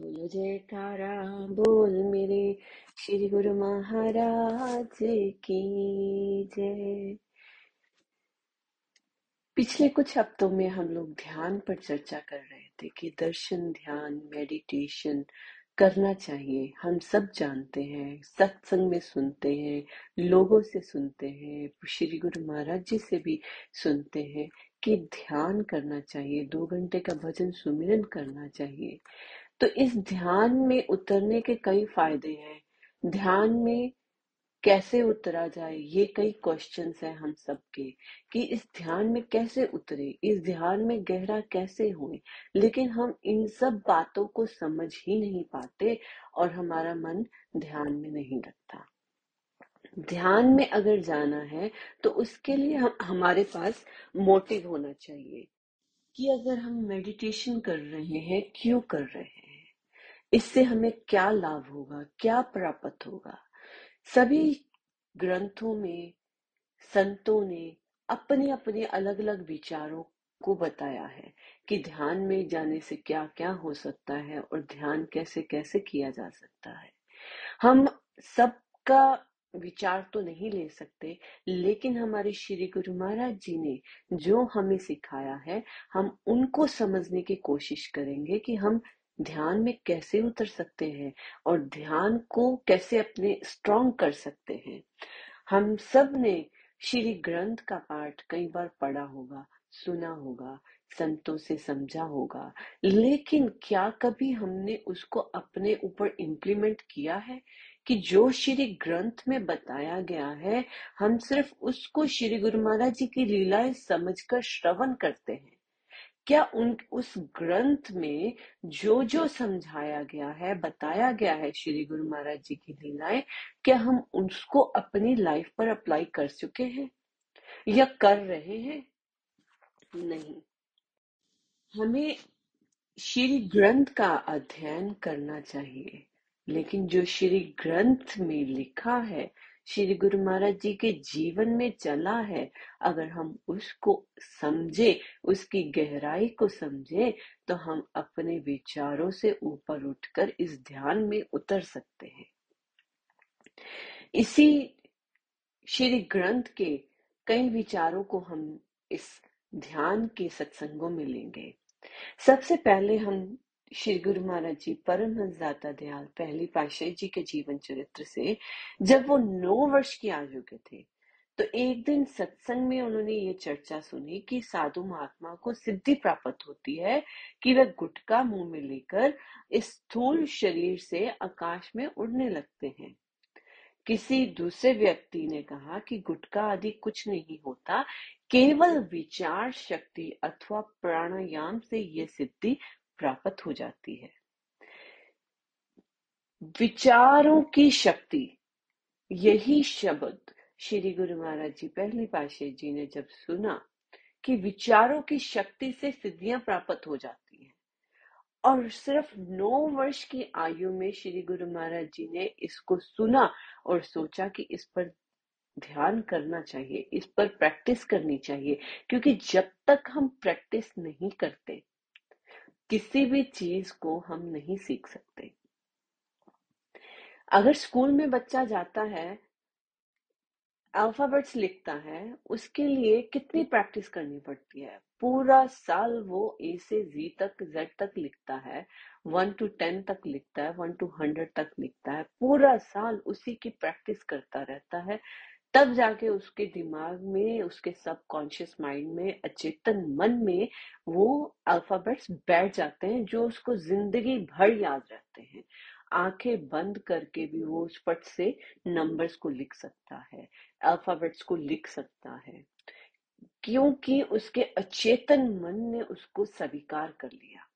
बोलो जयकारा बोल मेरे श्री गुरु महाराज की जय। पिछले कुछ हफ्तों में हम लोग ध्यान पर चर्चा कर रहे थे कि दर्शन, ध्यान मेडिटेशन करना चाहिए। हम सब जानते हैं, सत्संग में सुनते हैं, लोगों से सुनते हैं, श्री गुरु महाराज जी से भी सुनते हैं कि ध्यान करना चाहिए, दो घंटे का भजन सुमिरन करना चाहिए। तो इस ध्यान में उतरने के कई फ़ायदे हैं। ध्यान में कैसे उतरा जाए, ये कई क्वेश्चंस हैं हम सबके, कि इस ध्यान में कैसे उतरे, इस ध्यान में गहरा कैसे हुए? लेकिन हम इन सब बातों को समझ ही नहीं पाते और हमारा मन ध्यान में नहीं लगता। ध्यान में अगर जाना है तो उसके लिए हम, हमारे पास मोटिव होना चाहिए, कि अगर हम मेडिटेशन कर रहे हैं, क्यों कर रहे हैं? इससे हमें क्या लाभ होगा क्या प्राप्त होगा? सभी ग्रंथों में संतों ने अपने अपने अलग अलग विचारों को बताया है कि ध्यान में जाने से क्या क्या हो सकता है और ध्यान कैसे कैसे किया जा सकता है। हम सबका विचार तो नहीं ले सकते लेकिन हमारे श्री गुरु महाराज जी ने जो हमें सिखाया है हम उनको समझने की कोशिश करेंगे कि हम ध्यान में कैसे उतर सकते हैं और ध्यान को कैसे अपने स्ट्रॉन्ग कर सकते हैं? हम सबने श्री ग्रंथ का पाठ कई बार पढ़ा होगा, सुना होगा, संतों से समझा होगा, लेकिन क्या कभी हमने उसको अपने ऊपर इम्प्लीमेंट किया है कि जो श्री ग्रंथ में बताया गया है, हम सिर्फ़ उसको श्री गुरु महाराज जी की लीलाएँ समझकर श्रवण करते हैं? क्या उन उस ग्रंथ में जो जो। समझाया गया है बताया गया है श्री गुरु महाराज जी की लीलाएँ क्या हम उसको अपनी लाइफ पर अप्लाई कर चुके हैं? या कर रहे हैं? नहीं। हमें श्री ग्रंथ का अध्ययन करना चाहिए लेकिन जो श्री ग्रंथ में लिखा है श्री गुरु महाराज जी के जीवन में चला है। अगर हम उसको समझे, उसकी गहराई को समझे तो हम अपने विचारों से ऊपर उठकर इस ध्यान में उतर सकते हैं। इसी श्री ग्रंथ के कई विचारों को हम इस ध्यान के सत्संगों में लेंगे। सबसे पहले हम श्री गुरु महाराज जी परमहंस दाता दयाल, पहली पाशाही जी के जीवन चरित्र से, जब वो नौ वर्ष की आयु के थे तो एक दिन सत्संग में उन्होंने ये चर्चा सुनी कि साधु महात्मा को सिद्धि प्राप्त होती है कि वह गुटका मुँह में लेकर इस स्थूल शरीर से आकाश में उड़ने लगते हैं। किसी दूसरे व्यक्ति ने कहा कि गुटका आदि कुछ नहीं होता, केवल विचार शक्ति अथवा प्राणायाम से ये सिद्धि प्राप्त हो जाती है। विचारों की शक्ति, यही शब्द श्री गुरु महाराज जी पहली पाशे जी ने जब सुना कि विचारों की शक्ति से सिद्धियाँ प्राप्त हो जाती हैं और सिर्फ़ नौ वर्ष की आयु में श्री गुरु महाराज जी ने इसको सुना और सोचा कि इस पर ध्यान करना चाहिए, इस पर प्रैक्टिस करनी चाहिए, क्योंकि जब तक हम प्रैक्टिस नहीं करते किसी भी चीज़ को हम नहीं सीख सकते। अगर स्कूल में बच्चा जाता है, अल्फाबेट्स लिखता है, उसके लिए कितनी प्रैक्टिस करनी पड़ती है? पूरा साल वो ए से जी तक जेड तक लिखता है, वन टू टेन तक लिखता है, वन टू हंड्रेड तक लिखता है, पूरा साल उसी की प्रैक्टिस करता रहता है। तब जाके उसके दिमाग में, उसके सबकॉन्शियस माइंड में, अचेतन मन में वो अल्फाबेट्स बैठ जाते हैं जो उसको ज़िंदगी भर याद रहते हैं। आँखें बंद करके भी वो पट से नंबर्स को लिख सकता है अल्फाबेट्स को लिख सकता है, क्योंकि उसके अचेतन मन ने उसको स्वीकार कर लिया।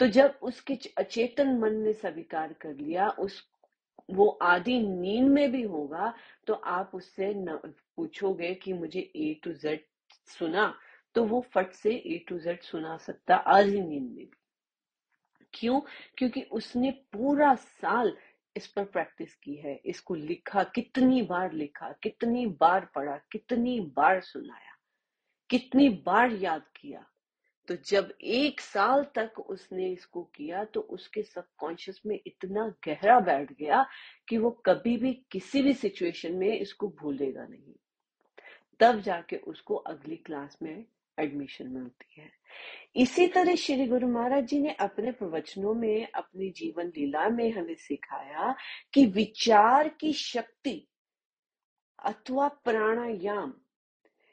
तो जब उसके अचेतन मन ने स्वीकार कर लिया, उस वो आदि नींद में भी होगा तो आप उससे पूछोगे कि मुझे ए टू जेड सुना तो वो फट से ए टू जेड सुना सकता आधी नींद में भी। क्यों? क्योंकि उसने पूरा साल इस पर प्रैक्टिस की है, इसको लिखा, कितनी बार लिखा, कितनी बार पढ़ा, कितनी बार सुनाया, कितनी बार याद किया। तो जब एक साल तक उसने इसको किया तो उसके सबकॉन्शियस में इतना गहरा बैठ गया कि वो कभी भी किसी भी सिचुएशन में इसको भूलेगा नहीं। तब जाके उसको अगली क्लास में एडमिशन मिलती है। इसी तरह श्री गुरु महाराज जी ने अपने प्रवचनों में, अपनी जीवन लीला में हमें सिखाया कि विचार की शक्ति अथवा प्राणायाम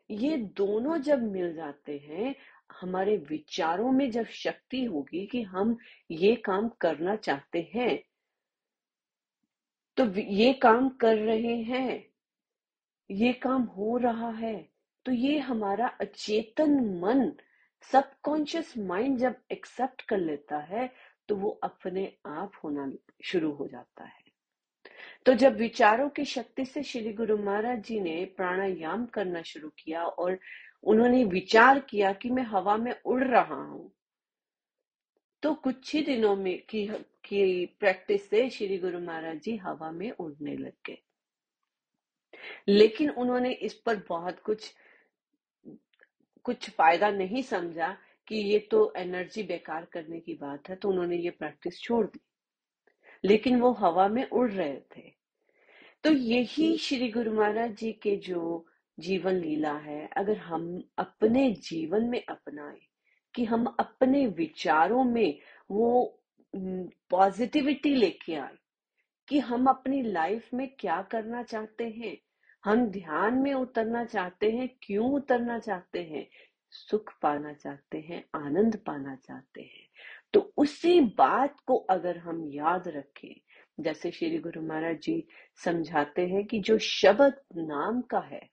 ये दोनों जब मिल जाते हैं, हमारे विचारों में जब शक्ति होगी कि हम ये काम करना चाहते हैं तो ये काम कर रहे हैं, ये काम हो रहा है तो ये हमारा अचेतन मन, सबकॉन्शियस माइंड जब एक्सेप्ट कर लेता है तो वो अपने आप होना शुरू हो जाता है। तो जब विचारों की शक्ति से श्री गुरु महाराज जी ने प्राणायाम करना शुरू किया और उन्होंने विचार किया कि मैं हवा में उड़ रहा हूँ तो कुछ ही दिनों में की, की प्रैक्टिस से श्री गुरु महाराज जी हवा में उड़ने लग गए। लेकिन उन्होंने इस पर बहुत कुछ कुछ फ़ायदा नहीं समझा कि ये तो एनर्जी बेकार करने की बात है तो उन्होंने ये प्रैक्टिस छोड़ दी। लेकिन वो हवा में उड़ रहे थे। तो यही श्री गुरु महाराज जी के जो जीवन लीला है अगर हम अपने जीवन में अपनाए कि हम अपने विचारों में वो पॉजिटिविटी लेके आए कि हम अपनी लाइफ में क्या करना चाहते हैं हम ध्यान में उतरना चाहते हैं क्यों उतरना चाहते हैं सुख पाना चाहते हैं आनंद पाना चाहते हैं। तो उसी बात को अगर हम याद रखें, जैसे श्री गुरु महाराज जी समझाते हैं कि जो शब्द नाम का है,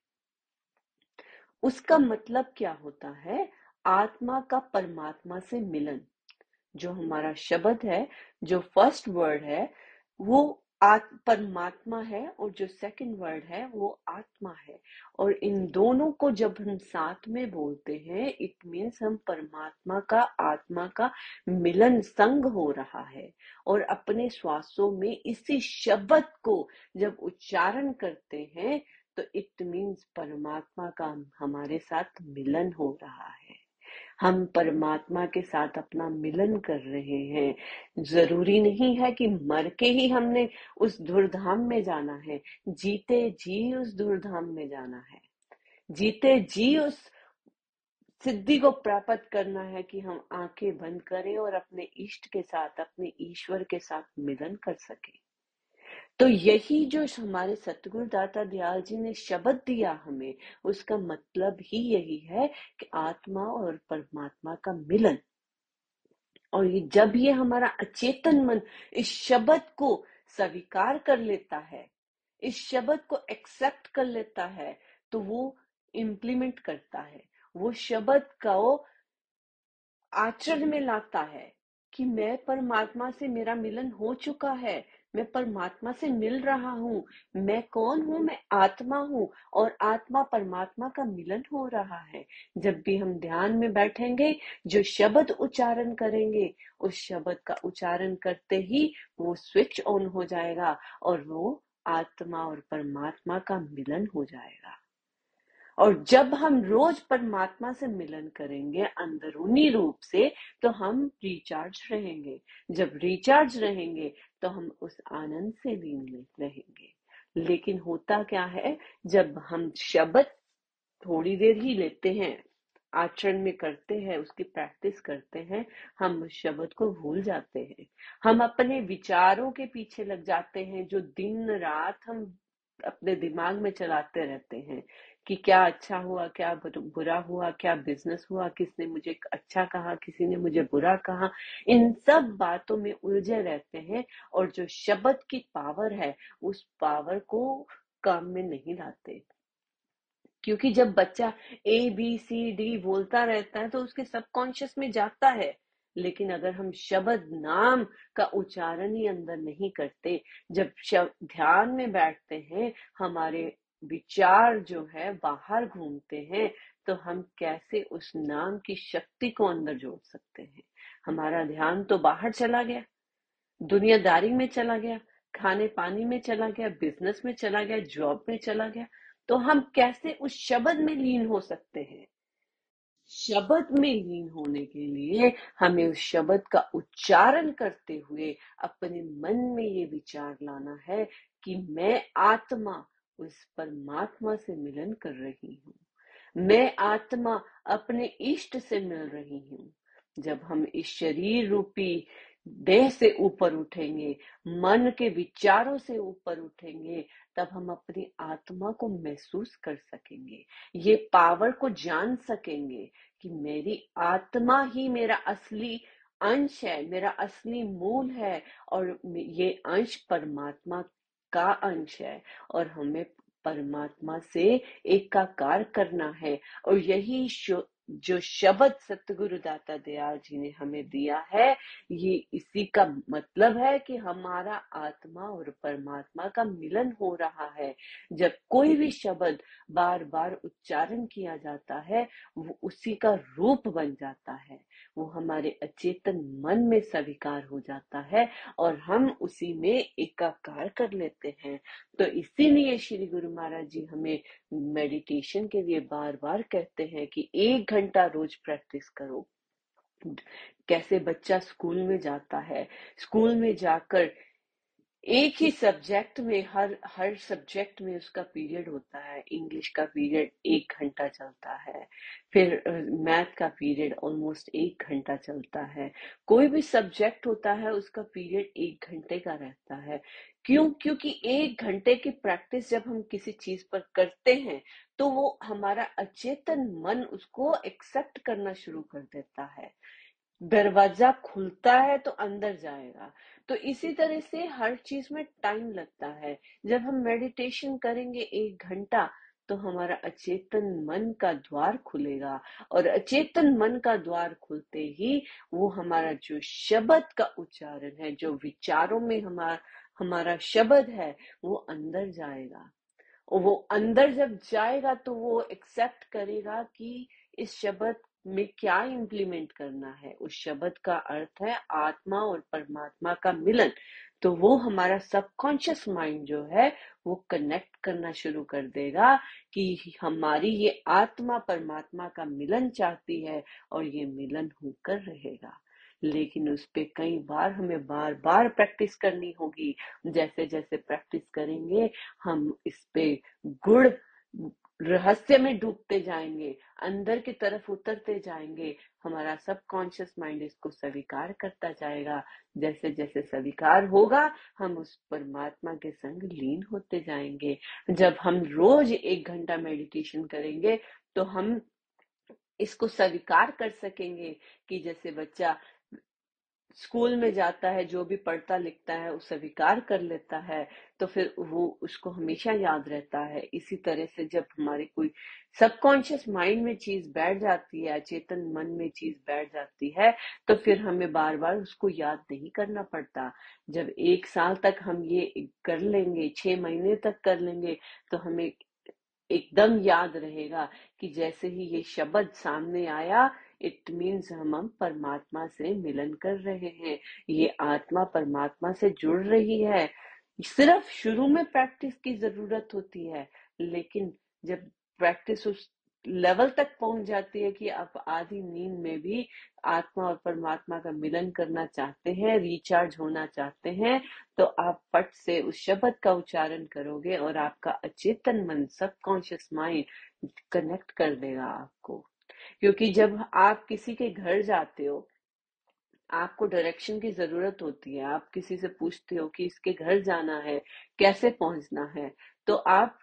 उसका मतलब क्या होता है? आत्मा का परमात्मा से मिलन। जो हमारा शब्द है, जो फ़र्स्ट वर्ड है, वो परमात्मा है और जो सेकंड वर्ड है वो आत्मा है। और इन दोनों को जब हम साथ में बोलते हैं इट मीन्स हम परमात्मा का, आत्मा का मिलन संग हो रहा है। और अपने श्वासों में इसी शब्द को जब उच्चारण करते हैं तो इट मीन्स परमात्मा का हमारे साथ मिलन हो रहा है। हम परमात्मा के साथ अपना मिलन कर रहे हैं। ज़रूरी नहीं है कि मर के ही हमने उस धुरधाम में जाना है। जीते जी उस धुरधाम में जाना है। जीते जी उस सिद्धि को प्राप्त करना है कि हम आँखें बंद करें और अपने इष्ट के साथ, अपने ईश्वर के साथ मिलन कर सके। तो यही जो हमारे सतगुरु दाता दयाल जी ने शब्द दिया हमें, उसका मतलब ही यही है कि आत्मा और परमात्मा का मिलन। और ये जब ये हमारा अचेतन मन इस शब्द को स्वीकार कर लेता है, इस शब्द को एक्सेप्ट कर लेता है तो वो इम्प्लीमेंट करता है। वो शब्द का आचरण में लाता है कि मैं परमात्मा से मेरा मिलन हो चुका है मैं परमात्मा से मिल रहा हूँ। मैं कौन हूँ? मैं आत्मा हूँ और आत्मा परमात्मा का मिलन हो रहा है। जब भी हम ध्यान में बैठेंगे, जो शब्द उच्चारण करेंगे, उस शब्द का उच्चारण करते ही वो स्विच ऑन हो जाएगा और वो आत्मा और परमात्मा का मिलन हो जाएगा। और जब हम रोज परमात्मा से मिलन करेंगे अंदरूनी रूप से तो हम रिचार्ज रहेंगे। जब रिचार्ज रहेंगे तो हम उस आनंद से लीन रहेंगे। लेकिन होता क्या है, जब हम शब्द थोड़ी देर ही लेते हैं, आचरण में करते हैं, उसकी प्रैक्टिस करते हैं, हम शब्द को भूल जाते हैं। हम अपने विचारों के पीछे लग जाते हैं, जो दिन रात हम अपने दिमाग में चलाते रहते हैं कि क्या अच्छा हुआ, क्या बुरा हुआ, क्या बिज़नेस हुआ, किसने मुझे अच्छा कहा, किसी ने मुझे बुरा कहा। इन सब बातों में उलझे रहते हैं और जो शब्द की पावर है, उस पावर को काम में नहीं लाते। क्योंकि जब बच्चा ए बी सी डी बोलता रहता है तो उसके सबकॉन्शियस में जाता है। लेकिन अगर हम शब्द नाम का उच्चारण ही अंदर नहीं करते, जब ध्यान में बैठते हैं, हमारे विचार जो है, बाहर घूमते हैं तो हम कैसे उस नाम की शक्ति को अंदर जोड़ सकते हैं? हमारा ध्यान तो बाहर चला गया, दुनियादारी में चला गया, खाने पानी में चला गया बिज़नेस में चला गया जॉब में चला गया तो हम कैसे उस शब्द में लीन हो सकते हैं? शब्द में लीन होने के लिए हमें उस शब्द का उच्चारण करते हुए अपने मन में ये विचार लाना है कि मैं आत्मा उस परमात्मा से मिलन कर रही हूँ। मैं आत्मा अपने इष्ट से मिल रही हूँ। जब हम इस शरीर रूपी देह से ऊपर उठेंगे, मन के विचारों से ऊपर उठेंगे, तब हम अपनी आत्मा को महसूस कर सकेंगे। ये पावर को जान सकेंगे कि मेरी आत्मा ही मेरा असली अंश है, मेरा असली मूल है और ये अंश परमात्मा का अंश है और हमें परमात्मा से एकाकार करना है और यही जो शब्द सतगुरु दाता दयाल जी ने हमें दिया है ये इसी का मतलब है कि हमारा आत्मा और परमात्मा का मिलन हो रहा है। जब कोई भी शब्द बार बार उच्चारण किया जाता है वो उसी का रूप बन जाता है। वो हमारे अचेतन मन में स्वीकार हो जाता है और हम उसी में एकाकार कर लेते हैं। तो इसीलिए श्री गुरु महाराज जी हमें मेडिटेशन के लिए बार बार कहते हैं कि एक घंटा रोज प्रैक्टिस करो। कैसे बच्चा स्कूल में जाता है स्कूल में जाकर एक ही सब्जेक्ट में हर हर सब्जेक्ट में उसका पीरियड होता है। इंग्लिश का पीरियड एक घंटा चलता है। फिर मैथ का पीरियड ऑलमोस्ट एक घंटा चलता है। कोई भी सब्जेक्ट होता है उसका पीरियड एक घंटे का रहता है। क्यों? क्योंकि एक घंटे की प्रैक्टिस जब हम किसी चीज़ पर करते हैं तो वो हमारा अचेतन मन उसको एक्सेप्ट करना शुरू कर देता है। दरवाज़ा खुलता है तो अंदर जाएगा। तो इसी तरह से हर चीज़ में टाइम लगता है। जब हम मेडिटेशन करेंगे एक घंटा तो हमारा अचेतन मन का द्वार खुलेगा और अचेतन मन का द्वार खुलते ही वो हमारा जो शब्द का उच्चारण है, जो विचारों में हमारा हमारा शब्द है, वो अंदर जाएगा। और वो अंदर जब जाएगा तो वो एक्सेप्ट करेगा कि इस शब्द में क्या इम्प्लीमेंट करना है? उस शब्द का अर्थ है आत्मा और परमात्मा का मिलन। तो वो हमारा सबकॉन्शियस माइंड जो है, वो कनेक्ट करना शुरू कर देगा कि हमारी ये आत्मा परमात्मा का मिलन चाहती है और ये मिलन होकर रहेगा। लेकिन उस पे कई बार हमें बार बार प्रैक्टिस करनी होगी। जैसे जैसे प्रैक्टिस करेंगे, हम इस पे गुड़ रहस्य में डूबते जाएँगे, अंदर की तरफ़ उतरते जाएँगे, हमारा सबकॉन्शियस माइंड इसको स्वीकार करता जाएगा। जैसे जैसे स्वीकार होगा, हम उस परमात्मा के संग लीन होते जाएँगे। जब हम रोज एक घंटा मेडिटेशन करेंगे तो हम इसको स्वीकार कर सकेंगे कि जैसे बच्चा स्कूल में जाता है जो भी पढ़ता लिखता है उसे स्वीकार कर लेता है तो फिर वो उसको हमेशा याद रहता है। इसी तरह से जब हमारे कोई सबकॉन्शियस माइंड में चीज़ बैठ जाती है चेतन मन में चीज़ बैठ जाती है तो फिर हमें बार बार उसको याद नहीं करना पड़ता। जब एक साल तक हम ये कर लेंगे छह महीने तक कर लेंगे तो हमें एकदम याद रहेगा कि जैसे ही ये शब्द सामने आया इट मीन्स हम परमात्मा से मिलन कर रहे हैं। ये आत्मा परमात्मा से जुड़ रही है। सिर्फ़ शुरू में प्रैक्टिस की ज़रूरत होती है, लेकिन जब प्रैक्टिस उस लेवल तक पहुँच जाती है कि आप आधी नींद में भी आत्मा और परमात्मा का मिलन करना चाहते हैं, रिचार्ज होना चाहते हैं तो आप पट से उस शब्द का उच्चारण करोगे और आपका अचेतन मन, सबकॉन्शियस माइंड कनेक्ट कर देगा आपको। क्योंकि जब आप किसी के घर जाते हो, आपको डायरेक्शन की ज़रूरत होती है। आप किसी से पूछते हो कि इसके घर जाना है, कैसे पहुँचना है तो आप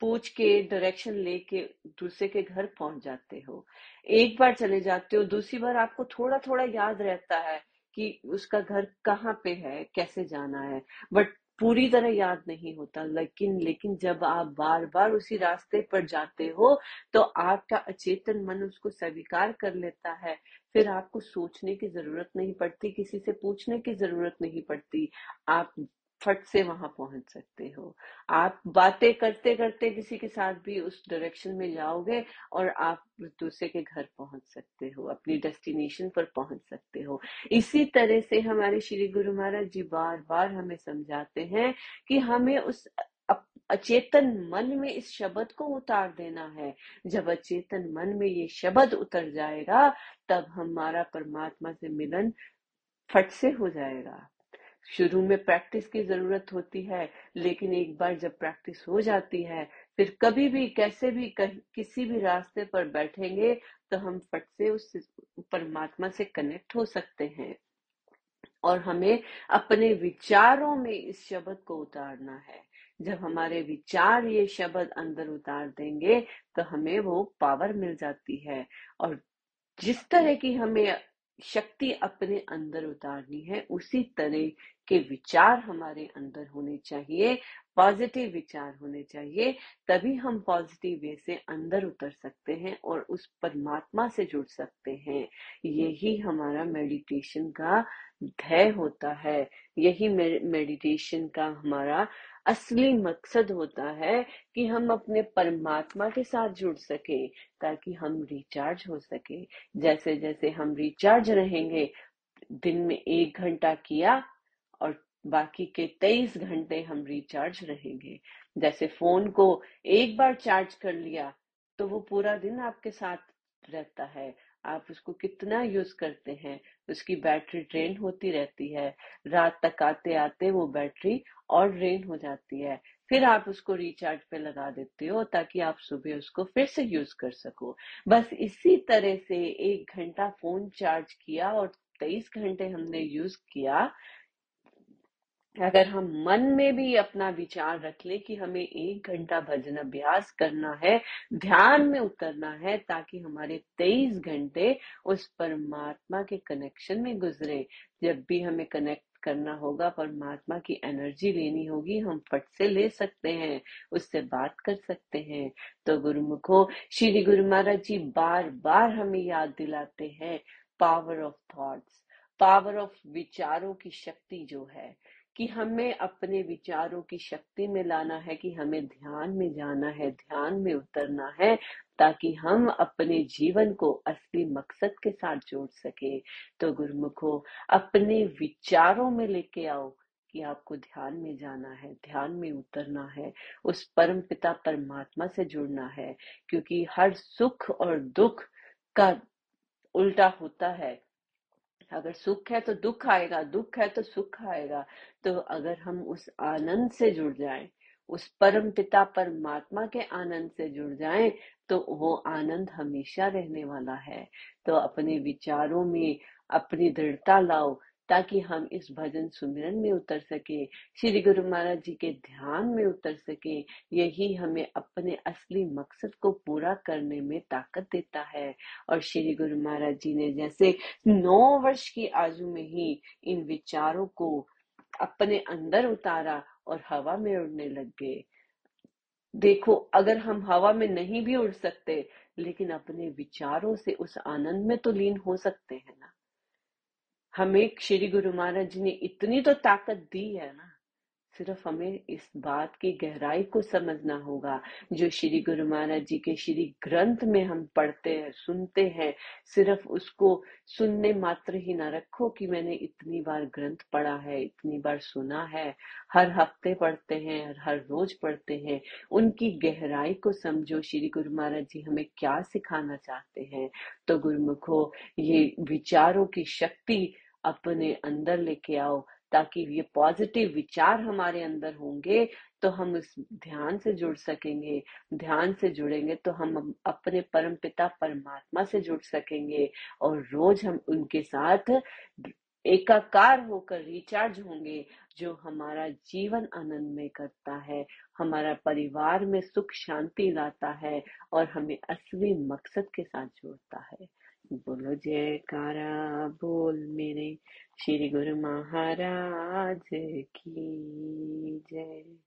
पूछ के डायरेक्शन लेके दूसरे के घर पहुँच जाते हो। एक बार चले जाते हो, दूसरी बार आपको थोड़ा थोड़ा याद रहता है कि उसका घर कहाँ पे है, कैसे जाना है। बट पूरी तरह याद नहीं होता। लेकिन लेकिन जब आप बार बार उसी रास्ते पर जाते हो तो आपका अचेतन मन उसको स्वीकार कर लेता है। फिर आपको सोचने की ज़रूरत नहीं पड़ती, किसी से पूछने की ज़रूरत नहीं पड़ती। आप फट से वहाँ पहुँच सकते हो। आप बातें करते करते किसी के साथ भी उस डायरेक्शन में जाओगे और आप दूसरे के घर पहुँच सकते हो, अपनी डेस्टिनेशन पर पहुँच सकते हो। इसी तरह से हमारे श्री गुरु महाराज जी बार बार हमें समझाते हैं कि हमें उस अचेतन मन में इस शब्द को उतार देना है। जब अचेतन मन में ये शब्द उतर जाएगा, तब हमारा परमात्मा से मिलन फट से हो जाएगा। शुरू में प्रैक्टिस की ज़रूरत होती है, लेकिन एक बार जब प्रैक्टिस हो जाती है, फिर कभी भी, कैसे भी किसी भी रास्ते पर बैठेंगे तो हम फट से उस परमात्मा से कनेक्ट हो सकते हैं। और हमें अपने विचारों में इस शब्द को उतारना है। जब हमारे विचार ये शब्द अंदर उतार देंगे तो हमें वो पावर मिल जाती है। और जिस तरह की हमें शक्ति अपने अंदर उतारनी है, उसी तरह के विचार हमारे अंदर होने चाहिए, पॉजिटिव विचार होने चाहिए, तभी हम पॉजिटिव वे से अंदर उतर सकते हैं और उस परमात्मा से जुड़ सकते हैं। यही हमारा मेडिटेशन का ध्यय होता है। यही मेडिटेशन का हमारा असली मकसद होता है कि हम अपने परमात्मा के साथ जुड़ सके, ताकि हम रिचार्ज हो सके। जैसे जैसे हम रिचार्ज रहेंगे, दिन में एक घंटा किया बाकी के तेईस घंटे हम रिचार्ज रहेंगे। जैसे फ़ोन को एक बार चार्ज कर लिया तो वो पूरा दिन आपके साथ रहता है। आप उसको कितना यूज़ करते हैं, उसकी बैटरी ड्रेन होती रहती है। रात तक आते आते वो बैटरी और ड्रेन हो जाती है। फिर आप उसको रिचार्ज पे लगा देते हो, ताकि आप सुबह उसको फिर से यूज़ कर सको। बस इसी तरह से एक घंटा फ़ोन चार्ज किया और तेईस घंटे हमने यूज़ किया अगर हम मन में भी अपना विचार रख ले कि हमें एक घंटा भजन अभ्यास करना है, ध्यान में उतरना है, ताकि हमारे तेईस घंटे उस परमात्मा के कनेक्शन में गुजरे। जब भी हमें कनेक्ट करना होगा, परमात्मा की एनर्जी लेनी होगी, हम फट से ले सकते हैं, उससे बात कर सकते हैं। तो गुरुमुखो, श्री गुरु महाराज जी बार बार हमें याद दिलाते हैं power of thoughts power of विचारों की शक्ति जो है। कि हमें अपने विचारों की शक्ति में लाना है, कि हमें ध्यान में जाना है, ध्यान में उतरना है, ताकि हम अपने जीवन को असली मकसद के साथ जोड़ सके। तो गुरुमुखो, अपने विचारों में लेके आओ कि आपको ध्यान में जाना है, ध्यान में उतरना है, उस परम पिता परमात्मा से जुड़ना है, क्योंकि हर सुख और दुख का उल्टा होता है। अगर सुख है तो दुख आएगा, दुख है तो सुख आएगा। तो अगर हम उस आनंद से जुड़ जाएँ, उस परम पिता परमात्मा के आनंद से जुड़ जाएँ तो वो आनंद हमेशा रहने वाला है। तो अपने विचारों में अपनी दृढ़ता लाओ ताकि हम इस भजन सुमिरन में उतर सके, श्री गुरु महाराज जी के ध्यान में उतर सके। यही हमें अपने असली मकसद को पूरा करने में ताकत देता है। और श्री गुरु महाराज जी ने जैसे नौ वर्ष की आयु में ही इन विचारों को अपने अंदर उतारा और हवा में उड़ने लग गए। देखो, अगर हम हवा में नहीं भी उड़ सकते, लेकिन अपने विचारों से उस आनंद में तो लीन हो सकते हैं ना। हमें श्री गुरु महाराज जी ने इतनी तो ताकत दी है ना, सिर्फ़ हमें इस बात की गहराई को समझना होगा, जो श्री गुरु महाराज जी के श्री ग्रंथ में हम पढ़ते हैं, सुनते हैं, सिर्फ़ उसको सुनने मात्र ही ना रखो कि मैंने इतनी बार ग्रंथ पढ़ा है, इतनी बार सुना है, हर हफ़्ते पढ़ते हैं और हर रोज पढ़ते हैं, उनकी गहराई को समझो, श्री गुरु महाराज जी हमें क्या सिखाना चाहते हैं। तो गुरुमुखो, ये विचारों की शक्ति अपने अंदर लेके आओ, ताकि ये पॉजिटिव विचार हमारे अंदर होंगे तो हम उस ध्यान से जुड़ सकेंगे। ध्यान से जुड़ेंगे तो हम अपने परम पिता, परमात्मा से जुड़ सकेंगे, और रोज हम उनके साथ एकाकार होकर रिचार्ज होंगे, जो हमारा जीवन आनंद में करता है, हमारा परिवार में सुख, शांति लाता है, और हमें असली मकसद के साथ जोड़ता है। बोलो जयकारा बोल मेरे श्री गुरु महाराज की जय।